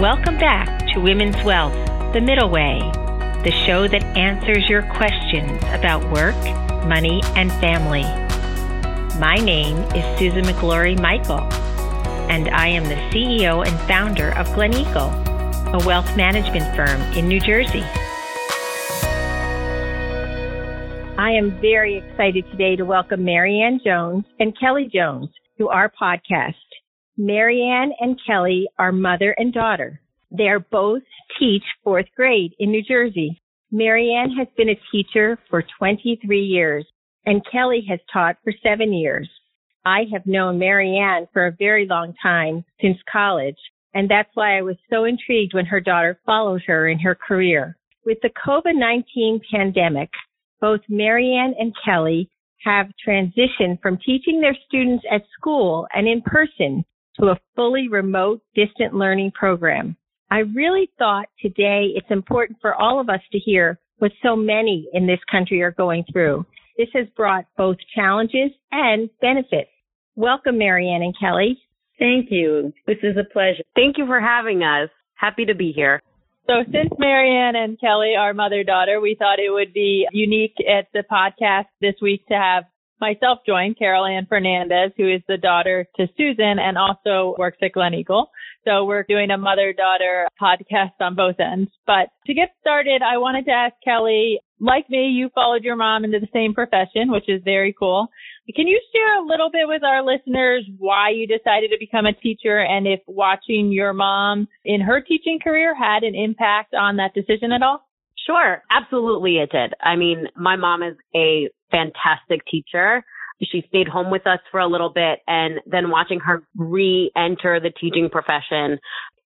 Welcome back to Women's Wealth, The Middle Way, the show that answers your questions about work, money, and family. My name is Susan McGlory Michael, and I am the CEO and founder of Glen Eagle, a wealth management firm in New Jersey. I am very excited today to welcome Marianne Jones and Kelly Jones to our podcast. Marianne and Kelly are mother and daughter. They are both teach fourth grade in New Jersey. Marianne has been a teacher for 23 years and Kelly has taught for seven years. I have known Marianne for a very long time since college, and that's why I was so intrigued when her daughter followed her in her career. With the COVID-19 pandemic, both Marianne and Kelly have transitioned from teaching their students at school and in person to a fully remote distant learning program. I really thought today it's important for all of us to hear what so many in this country are going through. This has brought both challenges and benefits. Welcome, Marianne and Kelly. Thank you. This is a pleasure. Thank you for having us. Happy to be here. So since Marianne and Kelly are mother daughter, we thought it would be unique at the podcast this week to have myself joined Carol Ann Fernandez, who is the daughter to Susan and also works at Glen Eagle. So we're doing a mother daughter podcast on both ends. But to get started, I wanted to ask Kelly, like me, you followed your mom into the same profession, which is very cool. Can you share a little bit with our listeners why you decided to become a teacher and if watching your mom in her teaching career had an impact on that decision at all? Sure, absolutely it did. I mean, my mom is a fantastic teacher. She stayed home with us for a little bit and then watching her re-enter the teaching profession,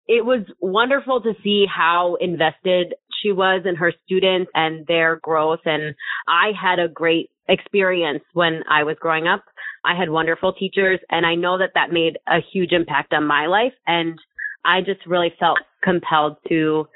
it was wonderful to see how invested she was in her students and their growth. And I had a great experience when I was growing up. I had wonderful teachers and I know that that made a huge impact on my life. And I just really felt compelled to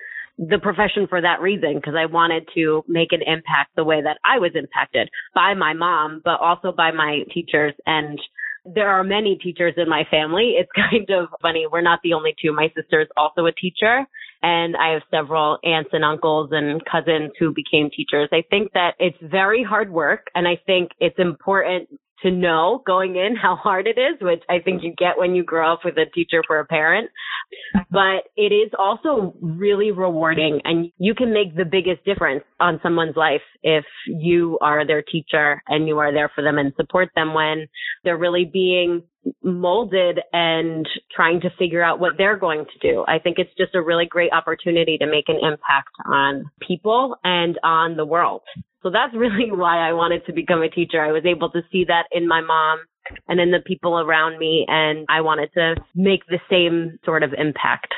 the profession for that reason because I wanted to make an impact the way that I was impacted by my mom, but also by my teachers. And there are many teachers in my family. It's kind of funny. We're not the only two. My sister is also a teacher and I have several aunts and uncles and cousins who became teachers. I think that it's very hard work and I think it's important to know going in how hard it is, which I think you get when you grow up with a teacher for a parent. But it is also really rewarding and you can make the biggest difference on someone's life if you are their teacher and you are there for them and support them when they're really being molded and trying to figure out what they're going to do. I think it's just a really great opportunity to make an impact on people and on the world. So that's really why I wanted to become a teacher. I was able to see that in my mom and in the people around me and I wanted to make the same sort of impact.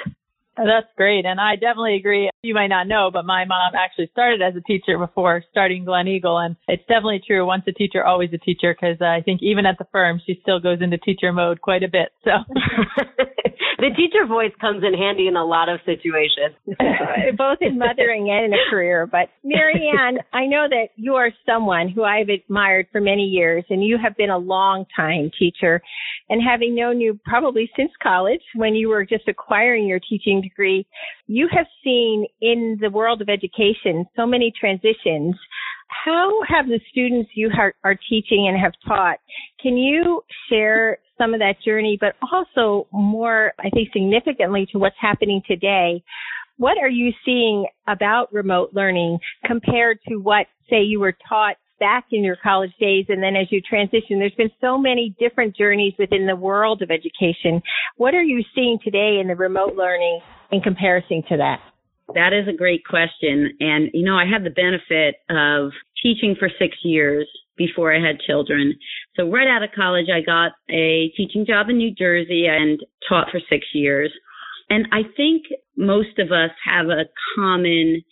That's great. And I definitely agree. You might not know, but my mom actually started as a teacher before starting Glen Eagle. And it's definitely true. Once a teacher, always a teacher. Cause uh, I think even at the firm, she still goes into teacher mode quite a bit. So the teacher voice comes in handy in a lot of situations. Both in mothering and in a career. But Marianne, I know that you are someone who I've admired for many years and you have been a long time teacher and having known you probably since college when you were just acquiring your teaching degree, you have seen in the world of education so many transitions. How have the students you are, teaching and have taught, can you share some of that journey, but also more, I think significantly to what's happening today? What are you seeing about remote learning compared to what, say, you were taught back in your college days and then as you transition, there's been so many different journeys within the world of education. What are you seeing today in the remote learning in comparison to that? That is a great question. And, you know, I had the benefit of teaching for six years before I had children. So right out of college, I got a teaching job in New Jersey and taught for six years. And I think most of us have a common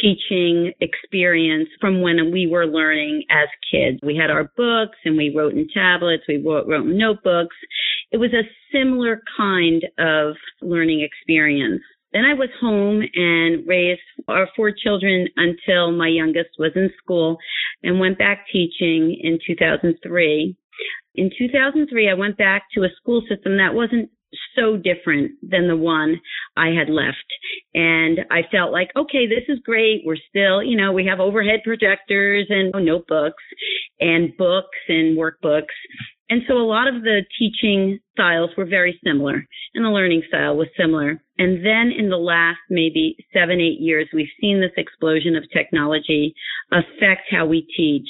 teaching experience from when we were learning as kids. We had our books and we wrote in tablets, we wrote, wrote in notebooks. It was a similar kind of learning experience. Then I was home and raised our four children until my youngest was in school and went back teaching in 2003. In 2003, I went back to a school system that wasn't so different than the one I had left. And I felt like, okay, this is great. We're still, you know, we have overhead projectors and notebooks and books and workbooks. And so a lot of the teaching styles were very similar and the learning style was similar. And then in the last maybe seven, eight years, we've seen this explosion of technology affect how we teach.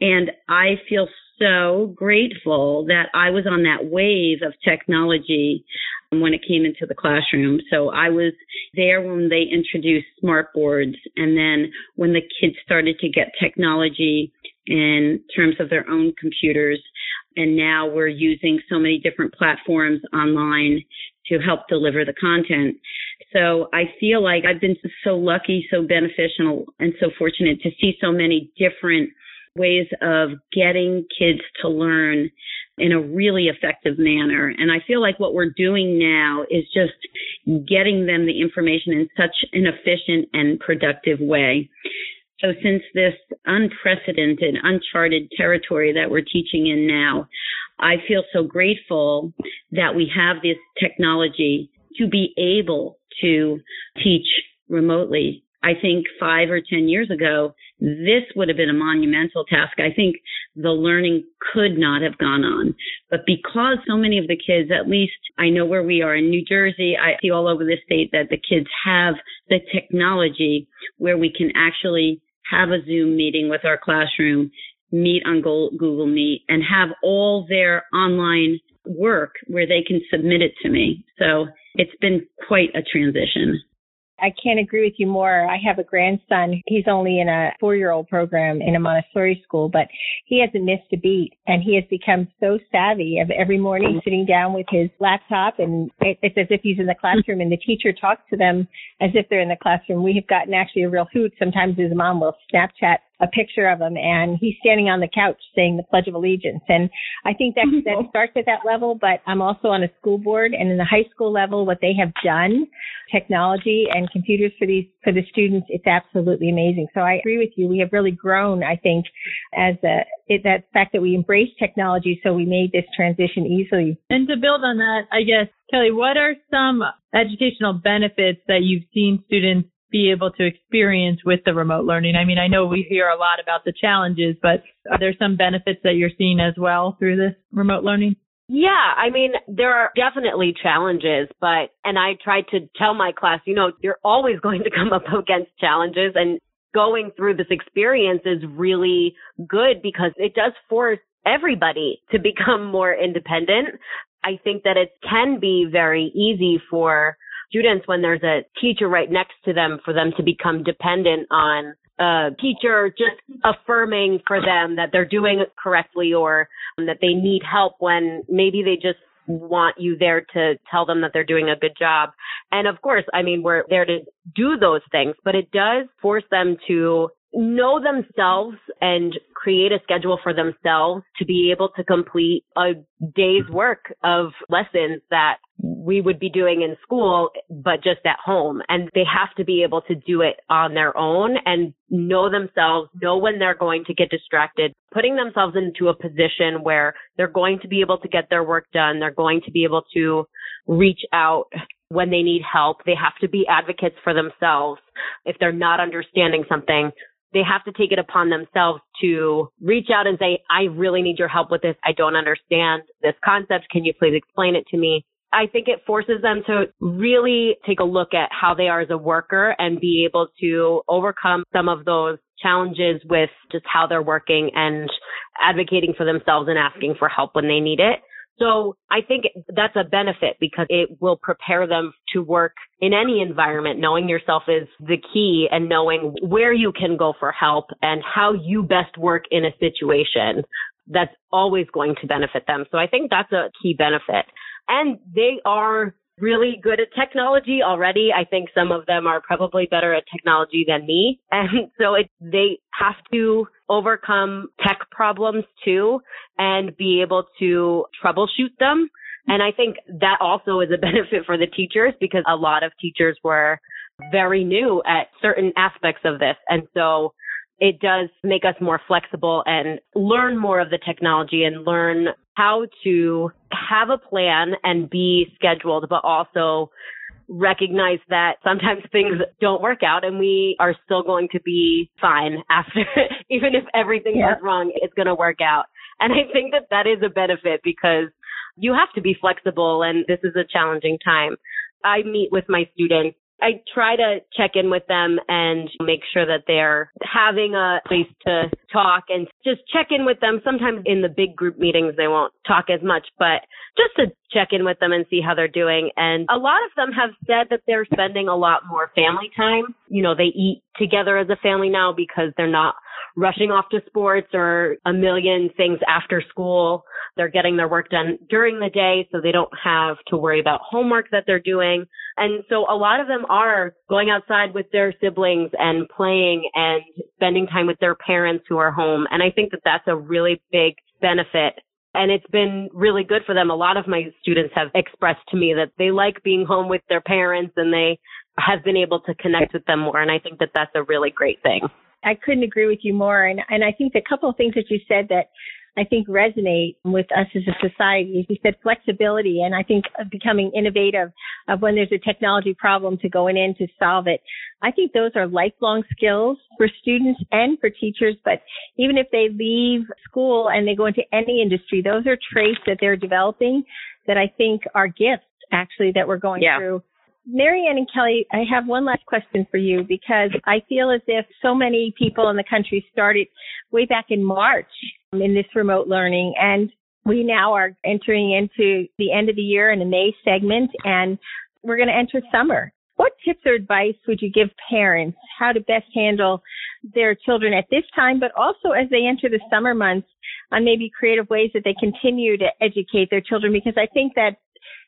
And I feel so grateful that I was on that wave of technology um, when it came into the classroom. So I was there when they introduced smart boards and then when the kids started to get technology in terms of their own computers. And now we're using so many different platforms online to help deliver the content. So I feel like I've been so lucky, so beneficial, and so fortunate to see so many different ways of getting kids to learn in a really effective manner. And I feel like what we're doing now is just getting them the information in such an efficient and productive way. So since this unprecedented, uncharted territory that we're teaching in now, I feel so grateful that we have this technology to be able to teach remotely. I think five or 10 years ago, this would have been a monumental task. I think the learning could not have gone on. But because so many of the kids, at least I know where we are in New Jersey, I see all over the state that the kids have the technology where we can actually have a Zoom meeting with our classroom, meet on Google Meet, and have all their online work where they can submit it to me. So it's been quite a transition. I can't agree with you more. I have a grandson. He's only in a four year old program in a Montessori school, but he hasn't missed a beat and he has become so savvy of every morning sitting down with his laptop and it's as if he's in the classroom and the teacher talks to them as if they're in the classroom. We have gotten actually a real hoot. Sometimes his mom will Snapchat a picture of him and he's standing on the couch saying the Pledge of Allegiance. And I think that, mm-hmm. that starts at that level, but I'm also on a school board and in the high school level, what they have done, technology and computers for these, for the students, it's absolutely amazing. So I agree with you. We have really grown, I think, as a, it, that fact that we embrace technology. So we made this transition easily. And to build on that, I guess, Kelly, what are some educational benefits that you've seen students be able to experience with the remote learning? I mean, I know we hear a lot about the challenges, but are there some benefits that you're seeing as well through this remote learning? Yeah, I mean, there are definitely challenges, but, and I try to tell my class, you know, you're always going to come up against challenges and going through this experience is really good because it does force everybody to become more independent. I think that it can be very easy for students when there's a teacher right next to them for them to become dependent on a teacher just affirming for them that they're doing it correctly or that they need help when maybe they just want you there to tell them that they're doing a good job. And of course, I mean, we're there to do those things, but it does force them to know themselves and create a schedule for themselves to be able to complete a day's work of lessons that we would be doing in school, but just at home. And they have to be able to do it on their own and know themselves, know when they're going to get distracted, putting themselves into a position where they're going to be able to get their work done. They're going to be able to reach out when they need help. They have to be advocates for themselves. If they're not understanding something, they have to take it upon themselves to reach out and say, I really need your help with this. I don't understand this concept. Can you please explain it to me? I think it forces them to really take a look at how they are as a worker and be able to overcome some of those challenges with just how they're working and advocating for themselves and asking for help when they need it. So I think that's a benefit because it will prepare them to work in any environment. Knowing yourself is the key and knowing where you can go for help and how you best work in a situation that's always going to benefit them. So I think that's a key benefit. And they are really good at technology already. I think some of them are probably better at technology than me. And so it, they have to overcome tech problems too and be able to troubleshoot them. And I think that also is a benefit for the teachers because a lot of teachers were very new at certain aspects of this. And so it does make us more flexible and learn more of the technology and learn how to have a plan and be scheduled, but also recognize that sometimes things don't work out and we are still going to be fine after, even if everything yeah. goes wrong, it's going to work out. And I think that that is a benefit because you have to be flexible and this is a challenging time. I meet with my students I try to check in with them and make sure that they're having a place to talk and just check in with them. Sometimes in the big group meetings, they won't talk as much, but just to check in with them and see how they're doing. And a lot of them have said that they're spending a lot more family time. You know, they eat together as a family now because they're not rushing off to sports or a million things after school. They're getting their work done during the day so they don't have to worry about homework that they're doing. And so a lot of them are going outside with their siblings and playing and spending time with their parents who are home. And I think that that's a really big benefit and it's been really good for them. A lot of my students have expressed to me that they like being home with their parents and they have been able to connect with them more. And I think that that's a really great thing. I couldn't agree with you more. And, and I think a couple of things that you said that I think resonate with us as a society. You said flexibility and I think becoming innovative of when there's a technology problem to going in to solve it. I think those are lifelong skills for students and for teachers, but even if they leave school and they go into any industry, those are traits that they're developing that I think are gifts actually that we're going yeah. through Marianne and Kelly, I have one last question for you because I feel as if so many people in the country started way back in March um, in this remote learning and we now are entering into the end of the year in the May segment and we're going to enter summer. What tips or advice would you give parents how to best handle their children at this time, but also as they enter the summer months on maybe creative ways that they continue to educate their children? Because I think that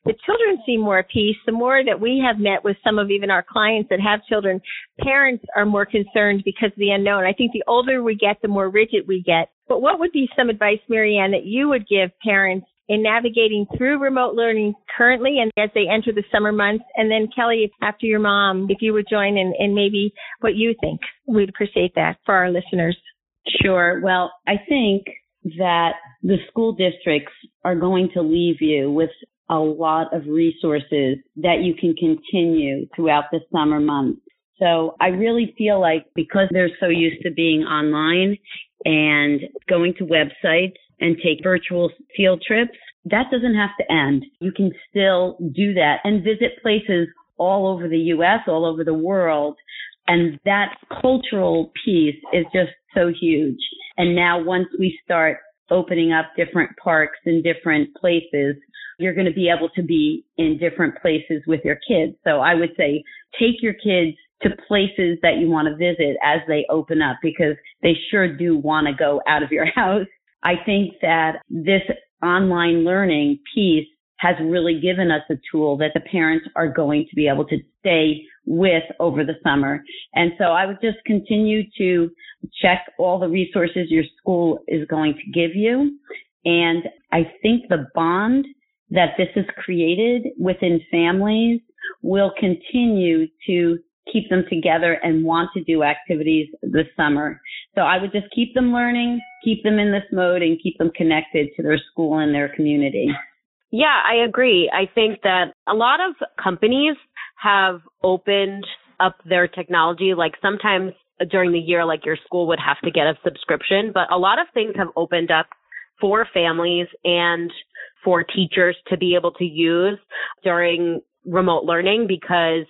the children seem more at peace. The more that we have met with some of even our clients that have children, parents are more concerned because of the unknown. I think the older we get, the more rigid we get. But what would be some advice, Marianne, that you would give parents in navigating through remote learning currently and as they enter the summer months? And then Kelly, after your mom, if you would join in, and maybe what you think, we'd appreciate that for our listeners. Sure. Well, I think that the school districts are going to leave you with a lot of resources that you can continue throughout the summer months. So I really feel like because they're so used to being online and going to websites and take virtual field trips, that doesn't have to end. You can still do that and visit places all over the US, all over the world. And that cultural piece is just so huge. And now once we start opening up different parks in different places, you're going to be able to be in different places with your kids. So I would say take your kids to places that you want to visit as they open up because they sure do want to go out of your house. I think that this online learning piece has really given us a tool that the parents are going to be able to stay with over the summer. And so I would just continue to check all the resources your school is going to give you. And I think the bond that this has created within families will continue to keep them together and want to do activities this summer. So I would just keep them learning, keep them in this mode and keep them connected to their school and their community. Yeah, I agree. I think that a lot of companies have opened up their technology. Like sometimes during the year, like your school would have to get a subscription, but a lot of things have opened up for families and for teachers to be able to use during remote learning because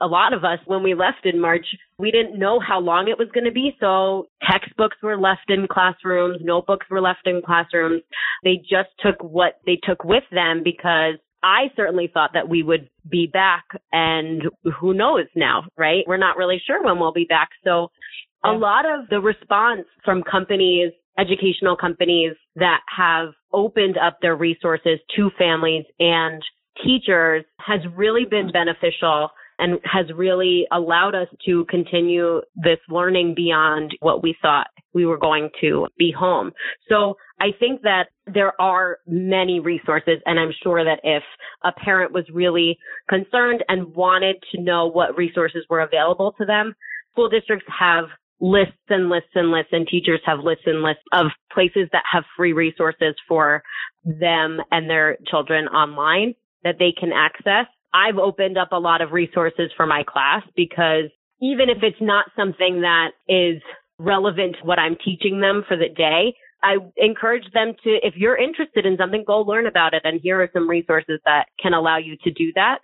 a lot of us, when we left in March, we didn't know how long it was going to be. So textbooks were left in classrooms, notebooks were left in classrooms. They just took what they took with them because I certainly thought that we would be back and who knows now, right? We're not really sure when we'll be back. So a lot of the response from companies educational companies that have opened up their resources to families and teachers has really been beneficial and has really allowed us to continue this learning beyond what we thought we were going to be home. So I think that there are many resources and I'm sure that if a parent was really concerned and wanted to know what resources were available to them, school districts have lists and lists and lists and teachers have lists and lists of places that have free resources for them and their children online that they can access. I've opened up a lot of resources for my class because even if it's not something that is relevant to what I'm teaching them for the day, I encourage them to, if you're interested in something, go learn about it. And here are some resources that can allow you to do that.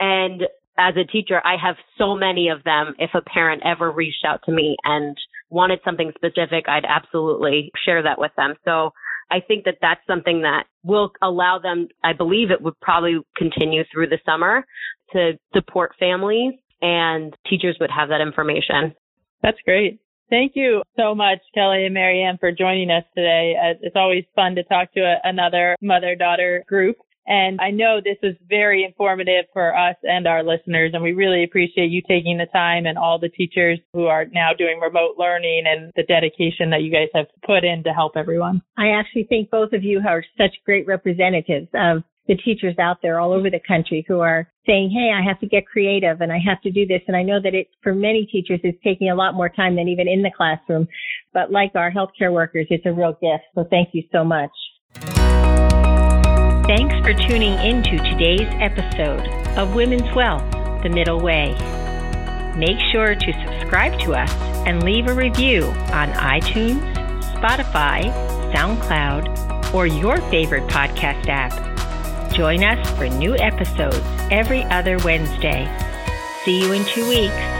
And as a teacher, I have so many of them. If a parent ever reached out to me and wanted something specific, I'd absolutely share that with them. So I think that that's something that will allow them, I believe it would probably continue through the summer to support families and teachers would have that information. That's great. Thank you so much, Kelly and Marianne, for joining us today. Uh, it's always fun to talk to a, another mother-daughter group. And I know this was very informative for us and our listeners, and we really appreciate you taking the time and all the teachers who are now doing remote learning and the dedication that you guys have put in to help everyone. I actually think both of you are such great representatives of the teachers out there all over the country who are saying, Hey, I have to get creative and I have to do this. And I know that it, for many teachers, it's taking a lot more time than even in the classroom. But like our healthcare workers, it's a real gift. So thank you so much. Thanks for tuning into today's episode of Women's Wealth, The Middle Way. Make sure to subscribe to us and leave a review on iTunes, Spotify, SoundCloud, or your favorite podcast app. Join us for new episodes every other Wednesday. See you in two weeks.